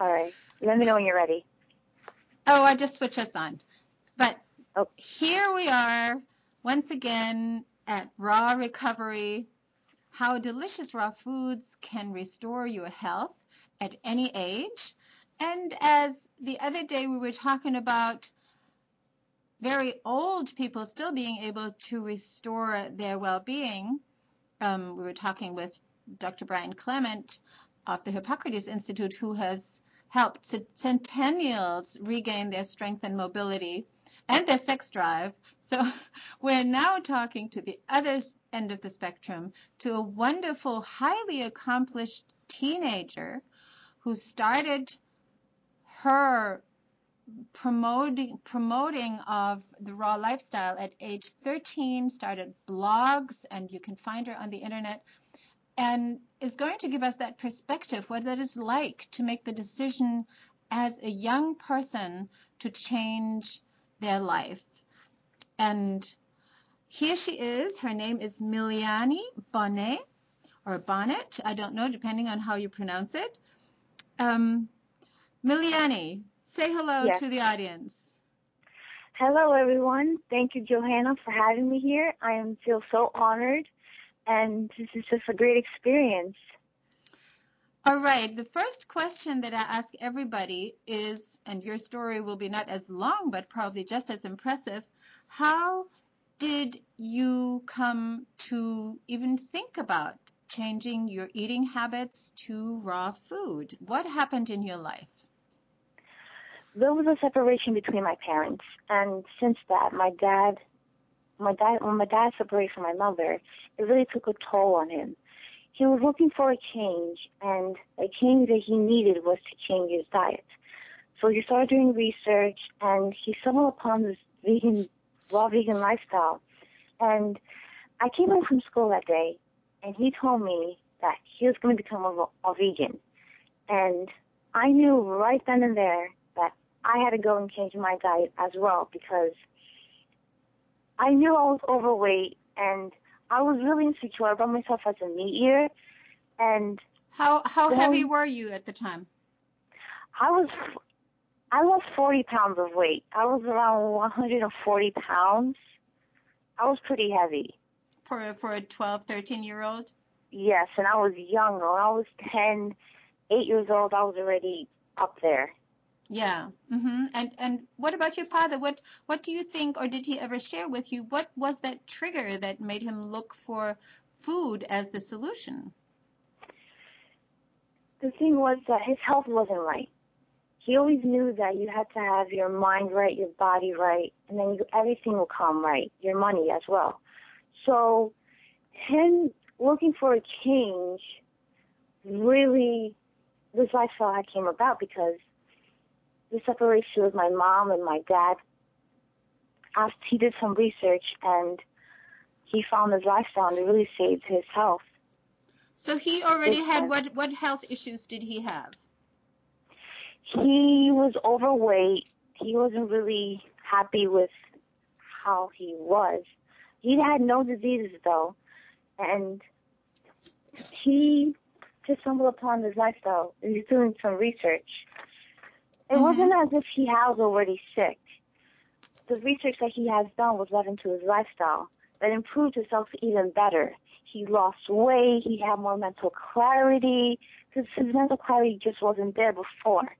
All right. Let me know when you're ready. Oh, I just switched us on. But Oh. here we are once again at Raw Recovery how delicious raw foods can restore your health at any age. And as the other day we were talking about very old people still being able to restore their well being, um, we were talking with Dr. Brian Clement of the Hippocrates Institute, who has helped centennials regain their strength and mobility and their sex drive. So we're now talking to the other end of the spectrum to a wonderful, highly accomplished teenager who started her promoting promoting of the raw lifestyle at age 13 started blogs and you can find her on the internet and is going to give us that perspective what it is like to make the decision as a young person to change their life and here she is her name is Miliany Bonnet or Bonnet I don't know depending on how you pronounce it um, Miliany Say hello Yes. to the audience. Hello, everyone. Thank you, Johanna, for having me here. I am feel so honored, and this is just a great experience. All right. The first question that I ask everybody is, and your story will be not as long, but probably just as impressive. How did you come to even think about changing your eating habits to raw food? What happened in your life? There was a separation between my parents, and since that, my dad, my dad, when my dad separated from my mother, it really took a toll on him. He was looking for a change, and a change that he needed was to change his diet. So he started doing research, and he stumbled upon this vegan, raw vegan lifestyle. And I came home from school that day, and he told me that he was going to become a, a vegan. And I knew right then and there that I had to go and change my diet as well because I knew I was overweight and I was really insecure about myself as a meat eater. And How how Well- heavy were you at the time? I was, I lost 40 pounds of weight. I was around 140 pounds. I was pretty heavy. For a, for a 12, 13 year old? Yes, and I was young. When I was 10, 8 years old, I was already up there. Yeah. hmm And and what about your father? What what do you think, or did he ever share with you? What was that trigger that made him look for food as the solution? The thing was that his health wasn't right. He always knew that you had to have your mind right, your body right, and then you, everything will come right, your money as well. So, him looking for a change really, this lifestyle had came about because the separation with my mom and my dad. After he did some research and he found this lifestyle and it really saved his health. So he already had what what health issues did he have? he was overweight. He wasn't really happy with how he was. He had no diseases though, and he just stumbled upon this lifestyle. and He's doing some research. It Mhm. wasn't as if he was already sick. The research that he has done was led into his lifestyle that improved his health even better. He lost weight. He had more mental clarity because his mental clarity just wasn't there before.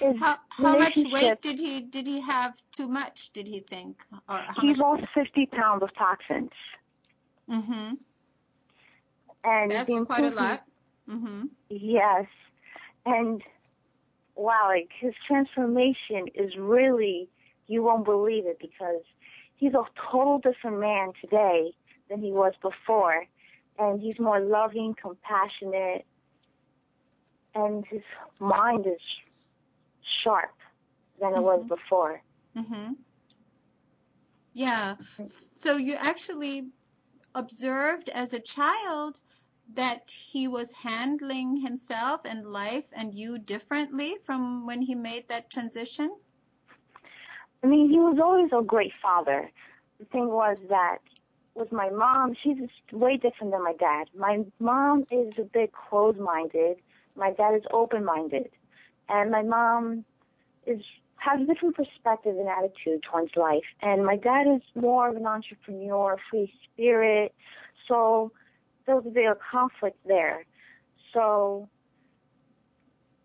His How how much weight did he did he have too much? Did he think or how he much? lost 50 pounds of toxins. hmm And That's quite a lot. hmm Yes. And wow, like his transformation is really, you won't believe it because he's a total different man today than he was before. And he's more loving, compassionate, and his mind is sharp than it was Mhm. before. hmm Yeah. So you actually observed as a child that he was handling himself and life and you differently from when he made that transition? I mean, he was always a great father. The thing was that with my mom, she's way different than my dad. My mom is a bit closed-minded. My dad is open-minded. and my mom is has a different perspective and attitude towards life. And my dad is more of an entrepreneur, free spirit. So there was a bit of conflict there. So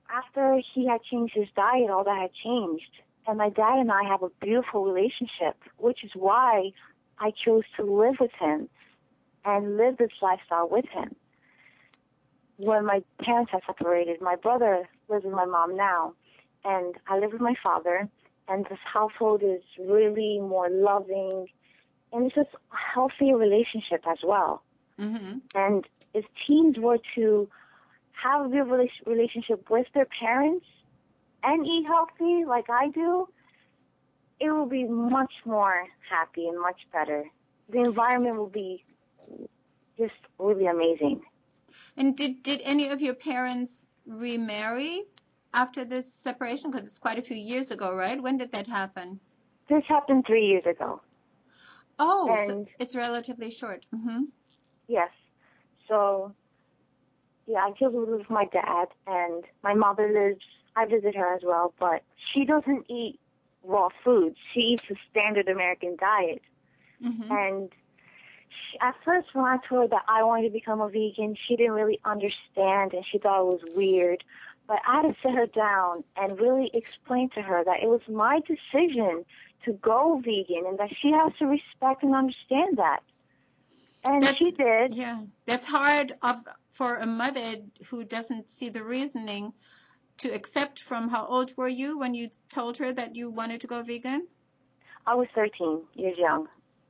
after he had changed his diet, all that had changed. And my dad and I have a beautiful relationship, which is why I chose to live with him and live this lifestyle with him. When my parents had separated, my brother lives with my mom now, and I live with my father. And this household is really more loving, and it's just a healthier relationship as well. Mm-hmm. And if teens were to have a good relationship with their parents and eat healthy like I do, it will be much more happy and much better. The environment will be just really amazing. And did did any of your parents remarry after this separation? Because it's quite a few years ago, right? When did that happen? This happened three years ago. Oh, so it's relatively short. Mm-hmm. Yes. So, yeah, I still live with my dad, and my mother lives. I visit her as well, but she doesn't eat raw food. She eats a standard American diet, Mm-hmm. and she, at first, when I told her that I wanted to become a vegan, she didn't really understand, and she thought it was weird. But I had to sit her down and really explain to her that it was my decision to go vegan, and that she has to respect and understand that. And That's- she did. Yeah, that's hard of, for a mother who doesn't see the reasoning to accept from how old were you when you told her that you wanted to go vegan? I was 13 years young.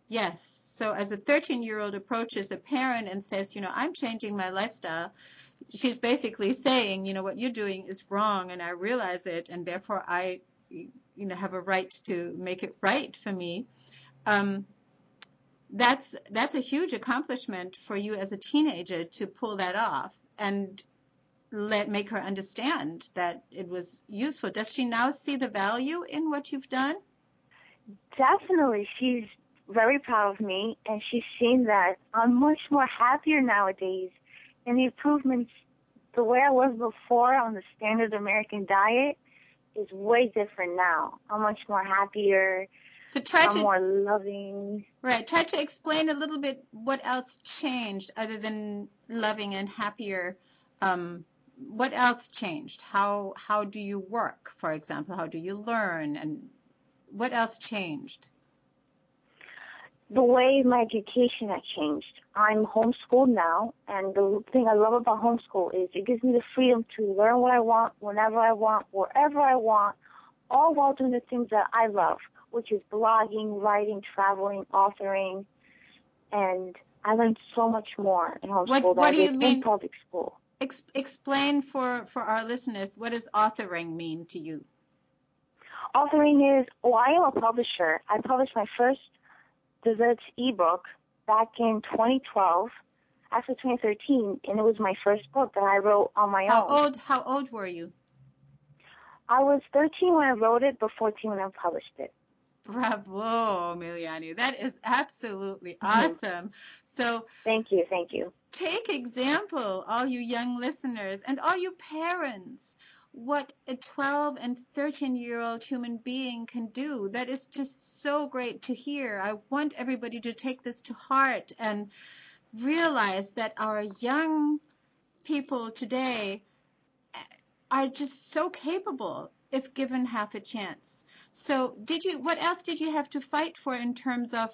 Yes. So as a 13 year old approaches a parent and says, you know, I'm changing my lifestyle, she's basically saying, you know, what you're doing is wrong and I realize it and therefore I, you know, have a right to make it right for me. Um, that's that's a huge accomplishment for you as a teenager to pull that off and let make her understand that it was useful. Does she now see the value in what you've done? Definitely, she's very proud of me, and she's seen that I'm much more happier nowadays. And the improvements, the way I was before on the standard American diet, is way different now. I'm much more happier. So try to more loving. right, try to explain a little bit what else changed other than loving and happier. Um, what else changed? How how do you work, for example? How do you learn, and what else changed? The way my education has changed. I'm homeschooled now, and the thing I love about homeschool is it gives me the freedom to learn what I want, whenever I want, wherever I want, all while doing the things that I love, which is blogging, writing, traveling, authoring, and I learned so much more in homeschool What- than what I do did you mean? in public school. Ex- explain for for our listeners what does authoring mean to you? Authoring is, well, I am a publisher. I published my first desserts ebook back in 2012, actually 2013, and it was my first book that I wrote on my How own. old how old were you? I was 13 when I wrote it, but 14 when I published it. Bravo, Miliany. That is absolutely awesome. So Thank you, thank you. take example, all you young listeners and all you parents, what a 12 and 13 year old human being can do. That is just so great to hear. I want everybody to take this to heart and realize that our young people today are just so capable if given half a chance. So did you what else did you have to fight for in terms of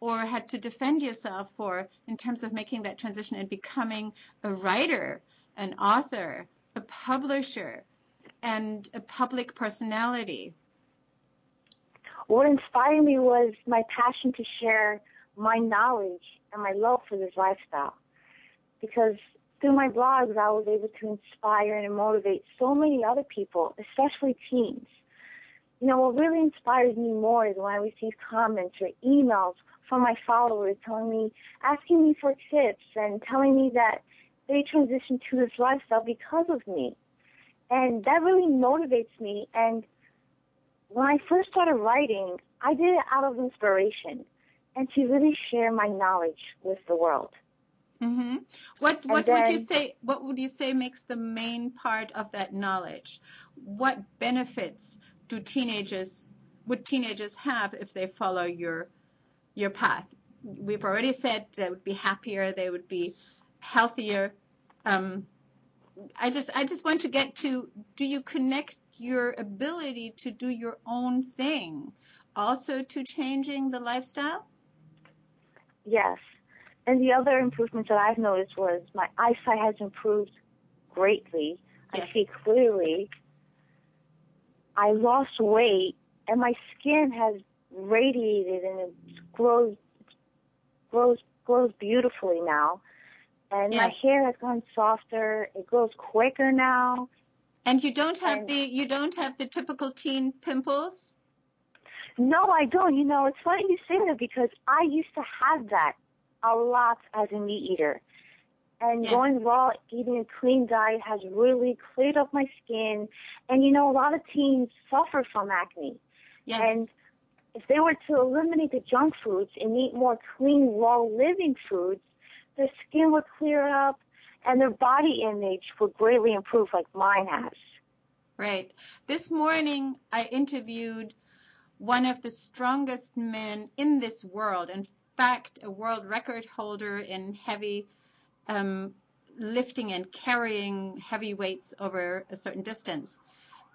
or had to defend yourself for in terms of making that transition and becoming a writer, an author, a publisher, and a public personality? What inspired me was my passion to share my knowledge and my love for this lifestyle. Because through my blogs, I was able to inspire and motivate so many other people, especially teens. You know, what really inspires me more is when I receive comments or emails from my followers telling me, asking me for tips and telling me that they transitioned to this lifestyle because of me. And that really motivates me. And when I first started writing, I did it out of inspiration and to really share my knowledge with the world. Hmm What what And would you say? What would you say makes the main part of that knowledge? What benefits do teenagers would teenagers have if they follow your your path? We've already said they would be happier, they would be healthier. Um, I just I just want to get to do you connect your ability to do your own thing also to changing the lifestyle? Yes. And the other improvements that I've noticed was my eyesight has improved greatly. I see clearly. I lost weight and my skin has radiated and it grows grows grows beautifully now. And my hair has gone softer. It grows quicker now. And you don't have And- the you don't have the typical teen pimples? No, I don't. You know, it's funny you say that because I used to have that a lot as a meat eater. And Yes. going raw, eating a clean diet has really cleared up my skin. And you know, a lot of teens suffer from acne. Yes. And if they were to eliminate the junk foods and eat more clean, raw living foods, their skin would clear up and their body image would greatly improve like mine has. Right. This morning, I interviewed one of the strongest men in this world. In fact, a world record holder in heavy um, lifting and carrying heavy weights over a certain distance.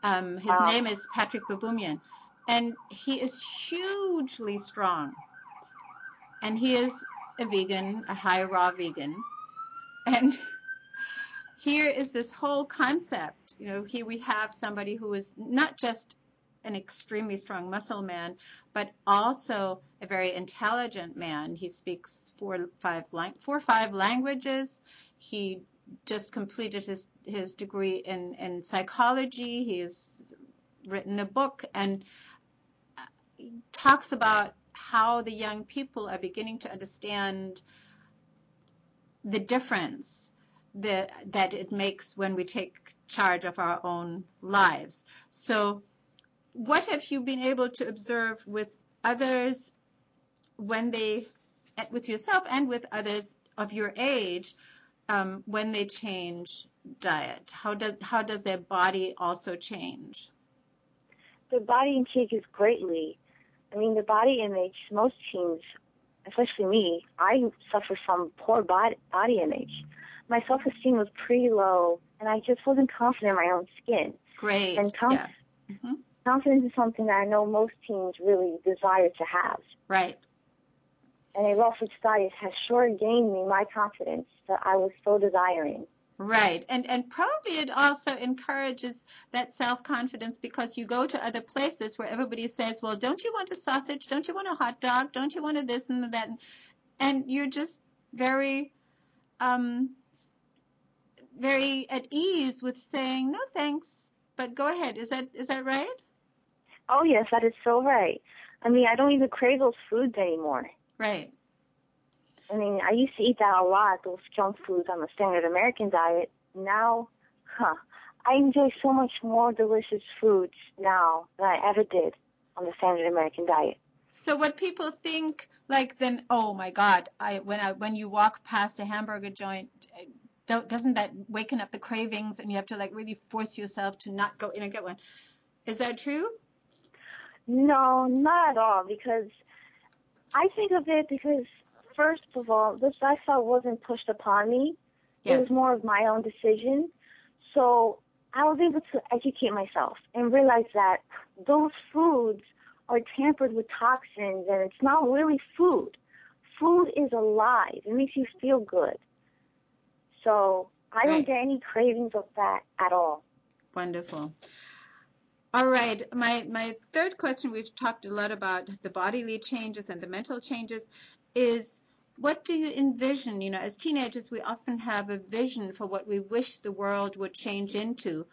Um, his Wow. name is Patrick Baboumian, and he is hugely strong. And he is a vegan, a high raw vegan. And here is this whole concept. You know, here we have somebody who is not just an extremely strong muscle man, but also a very intelligent man. He speaks four, five, four five languages. He just completed his, his degree in, in psychology. He's written a book and uh, talks about how the young people are beginning to understand the difference that, that it makes when we take charge of our own lives. So, what have you been able to observe with others when they, with yourself and with others of your age, um, when they change diet? How does how does their body also change? The body changes greatly. I mean, the body image, most teens, especially me, I suffer from poor body, body image. My self-esteem was pretty low, and I just wasn't confident in my own skin. Great. And com- yeah. hmm Confidence is something that I know most teens really desire to have. Right. And a raw-food diet has sure gained me my confidence that I was so desiring. Right. And and probably it also encourages that self-confidence because you go to other places where everybody says, "Well, don't you want a sausage? Don't you want a hot dog? Don't you want a this and that?" And you're just very um very at ease with saying, "No, thanks." But go ahead. Is that is that right? Oh yes, that is so right. I mean, I don't even crave those foods anymore. Right. I mean, I used to eat that a lot, those junk foods on the standard American diet. Now, huh, I enjoy so much more delicious foods now than I ever did on the standard American diet. So what people think, like then, oh my God, I when I when you walk past a hamburger joint, doesn't that waken up the cravings, and you have to like really force yourself to not go in and get one? Is that true? No, not at all, because I think of it because, first of all, this lifestyle wasn't pushed upon me. It was more of my own decision. So I was able to educate myself and realize that those foods are tampered with toxins and it's not really food. Food is alive. It makes you feel good. So I don't get any cravings of that at all. Wonderful. All right. My my third question, we've talked a lot about the bodily changes and the mental changes, is what do you envision? You know, as teenagers, we often have a vision for what we wish the world would change into.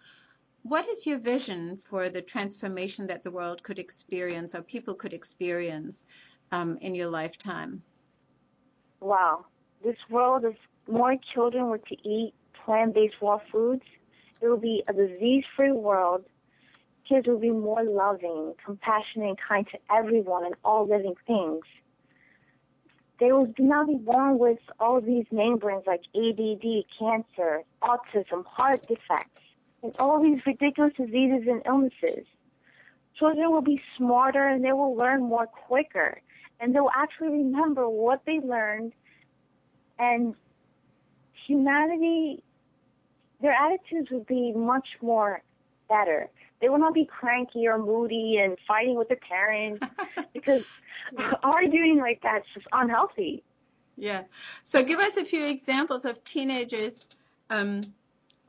What is your vision for the transformation that the world could experience or people could experience um, in your lifetime? Wow. This world, if more children were to eat plant-based raw foods, it would be a disease-free world. Kids will be more loving, compassionate, and kind to everyone and all living things. they will not be born with all these name brands like ADD, cancer, autism, heart defects, and all these ridiculous diseases and illnesses. Children will be smarter and they will learn more quicker, and they'll actually remember what they learned. And humanity, their attitudes would be much more better. They will not be cranky or moody and fighting with their parents because arguing like that's just unhealthy. Yeah. So give us a few examples of teenagers um,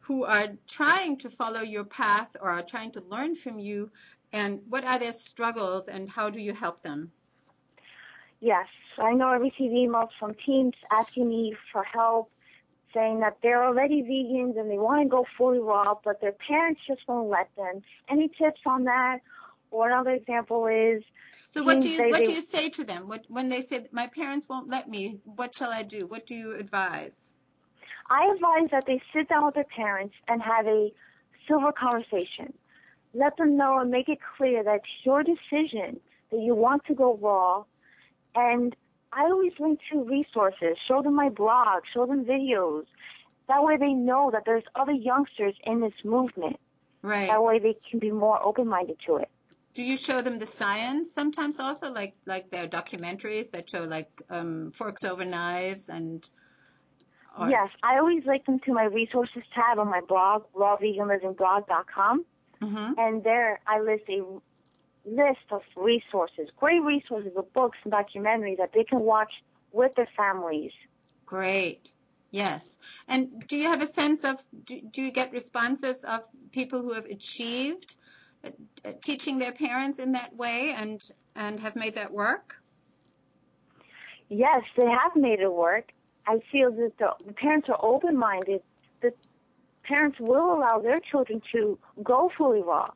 who are trying to follow your path or are trying to learn from you, and what are their struggles and how do you help them? Yes, I know I receive emails from teens asking me for help, saying that they're already vegans and they want to go fully raw, but their parents just won't let them. Any tips on that? Or another example is so what do you what they, do you say to them what, when they say my parents won't let me? What shall I do? What do you advise? I advise that they sit down with their parents and have a silver conversation. Let them know and make it clear that it's your decision that you want to go raw. And I always link to resources, show them my blog, show them videos. That way they know that there's other youngsters in this movement. Right. That way they can be more open minded to it. Do you show them the science sometimes also, like like their documentaries that show like um, forks over knives and? Or... Yes, I always link them to my resources tab on my blog, rawveganlivingblog.com, mm-hmm. and there I list a list of resources, great resources of books and documentaries that they can watch with their families. Great. Yes. And do you have a sense of, do, do you get responses of people who have achieved uh, teaching their parents in that way and, and have made that work? Yes, they have made it work. I feel that the, the parents are open minded. The parents will allow their children to go fully raw.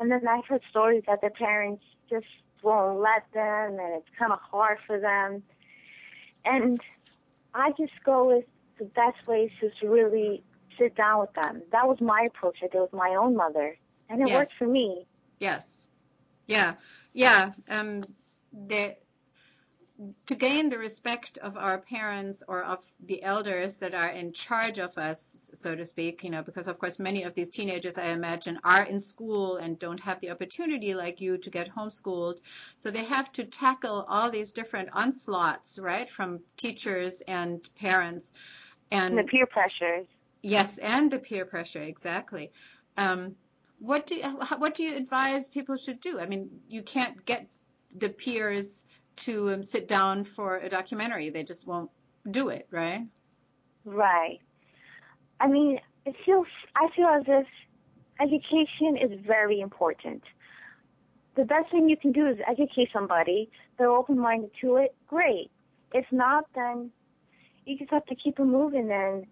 And then I've heard stories that the parents just won't let them and it's kind of hard for them. And I just go with the best way is to really sit down with them. That was my approach I did with my own mother. And it yes. worked for me. Yes. Yeah. Yeah. Um, the, to gain the respect of our parents or of the elders that are in charge of us, so to speak, you know, because of course many of these teenagers, I imagine, are in school and don't have the opportunity like you to get homeschooled. So they have to tackle all these different onslaughts, right, from teachers and parents. And, and the peer pressures. Yes, and the peer pressure, exactly. Um, what do what do you advise people should do? I mean, you can't get the peers to um, sit down for a documentary. They just won't do it, right? Right. I mean, it feels I feel as if education is very important. The best thing you can do is educate somebody. They're open-minded to it. Great. If not, then you just have to keep it moving and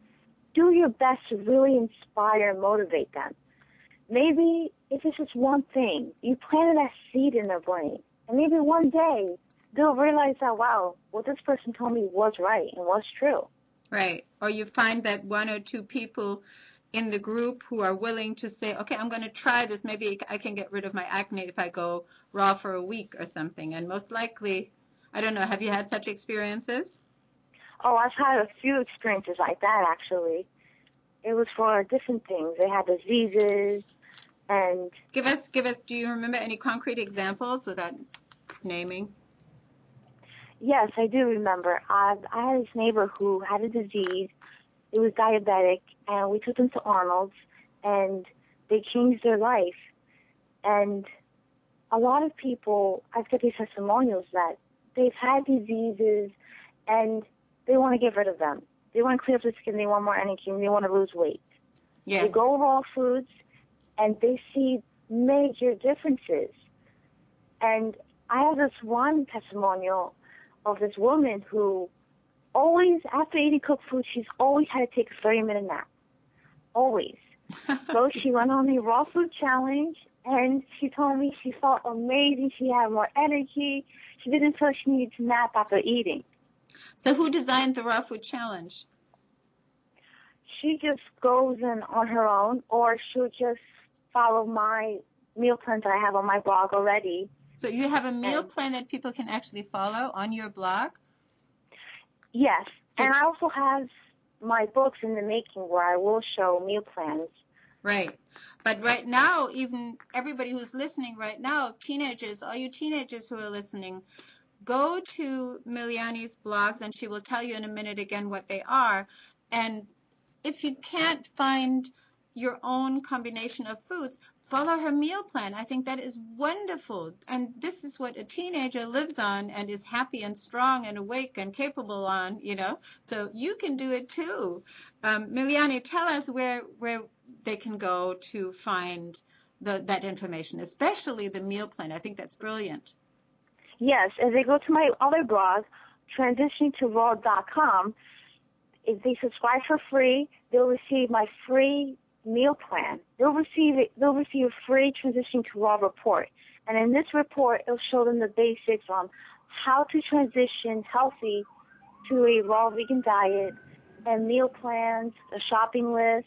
do your best to really inspire and motivate them. Maybe if it's just one thing, you planted that seed in their brain, and maybe one day they'll realize that wow, what this person told me was right and was true. Right. Or you find that one or two people in the group who are willing to say, okay, I'm going to try this. Maybe I can get rid of my acne if I go raw for a week or something. And most likely, I don't know, have you had such experiences? Oh, I've had a few experiences like that actually. It was for different things. They had diseases and give us give us do you remember any concrete examples without naming? Yes, I do remember. I, I had this neighbor who had a disease. It was diabetic, and we took them to Arnold's, and they changed their life. And a lot of people, I've got these testimonials that they've had diseases, and they want to get rid of them. They want to clear up their skin. They want more energy, and they want to lose weight. They go raw foods, and they see major differences. And I have this one testimonial of this woman who always, after eating cooked food, she's always had to take a 30 minute nap. Always. so she went on the raw food challenge and she told me she felt amazing. She had more energy. She didn't feel she needed to nap after eating. So who designed the raw food challenge? She just goes in on her own or she'll just follow my meal plans that I have on my blog already so you have a meal plan that people can actually follow on your blog? Yes, So- and I also have my books in the making where I will show meal plans. Right. But right now, even everybody who's listening right now, teenagers, all you teenagers who are listening, go to Miliany's blogs and she will tell you in a minute again what they are. And if you can't find your own combination of foods, follow her meal plan. I think that is wonderful. And this is what a teenager lives on and is happy and strong and awake and capable on, you know. So you can do it too. Um, Miliany, tell us where, where they can go to find the, that information, especially the meal plan. I think that's brilliant. Yes, if they go to my other blog, transitioningtoraw.com, if they subscribe for free, they'll receive my free meal plan. They'll receive it, they'll receive a free transition to raw report. And in this report, it'll show them the basics on how to transition healthy to a raw vegan diet and meal plans, a shopping list,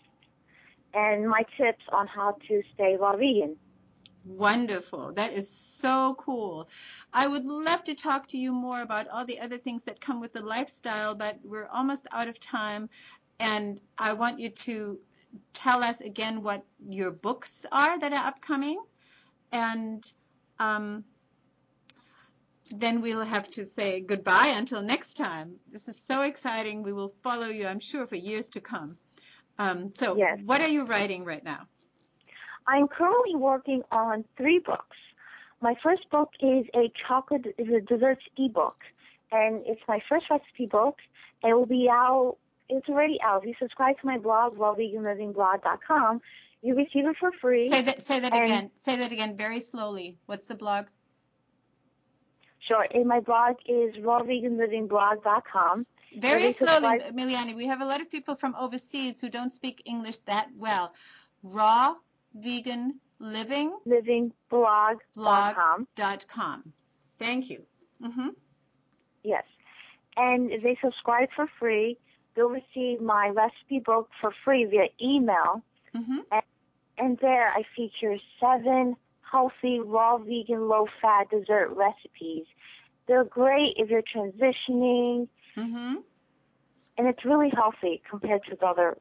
and my tips on how to stay raw vegan. Wonderful. That is so cool. I would love to talk to you more about all the other things that come with the lifestyle, but we're almost out of time. And I want you to tell us again what your books are that are upcoming. And um, then we'll have to say goodbye until next time. This is so exciting. We will follow you, I'm sure, for years to come. Um, so, Yes. what are you writing right now? I'm currently working on three books. My first book is a chocolate is a desserts ebook, and it's my first recipe book. It will be out. It's already out. If you subscribe to my blog, rawveganlivingblog.com, you receive it for free. Say that. Say that And- again. Say that again very slowly. What's the blog? Sure. And my blog is rawveganlivingblog.com. Very slowly, Miliany. We have a lot of people from overseas who don't speak English that well. Raw vegan living Livingblog.com. dot com. Thank you. Mm-hmm. Yes. And they subscribe for free, they'll receive my recipe book for free via email. hmm And there I feature seven healthy, raw, vegan, low fat dessert recipes. They're great if you're transitioning, hmm and it's really healthy compared to the other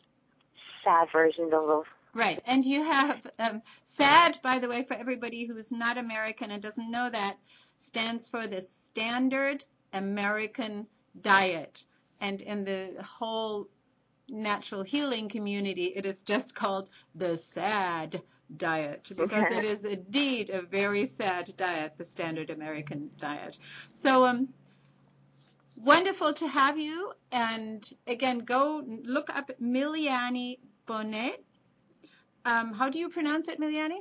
sad versions of those. Right. And you have um, SAD, by the way, for everybody who's not American and doesn't know that, stands for the Standard American Diet. And in the whole natural healing community, it is just called the SAD diet because it is indeed a very sad diet, the Standard American Diet. So, um, wonderful to have you. And again, go look up Miliany Bonet. Um, how do you pronounce it, Miliany?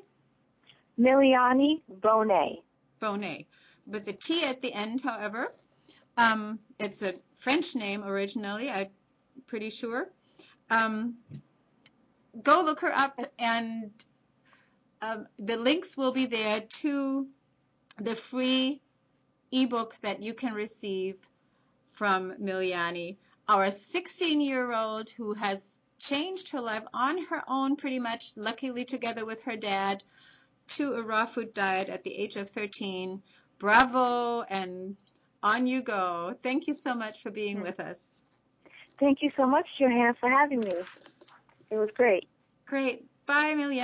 Miliany Bonet. Bonet. With a T at the end, however. Um, it's a French name originally, I'm pretty sure. Um, go look her up, and um, the links will be there to the free ebook that you can receive from Miliany, our 16 year old who has changed her life on her own, pretty much, luckily together with her dad, to a raw food diet at the age of 13. Bravo, and on you go. Thank you so much for being with us. Thank you so much, Johanna, for having me. It was great. Great. Bye, Miliany.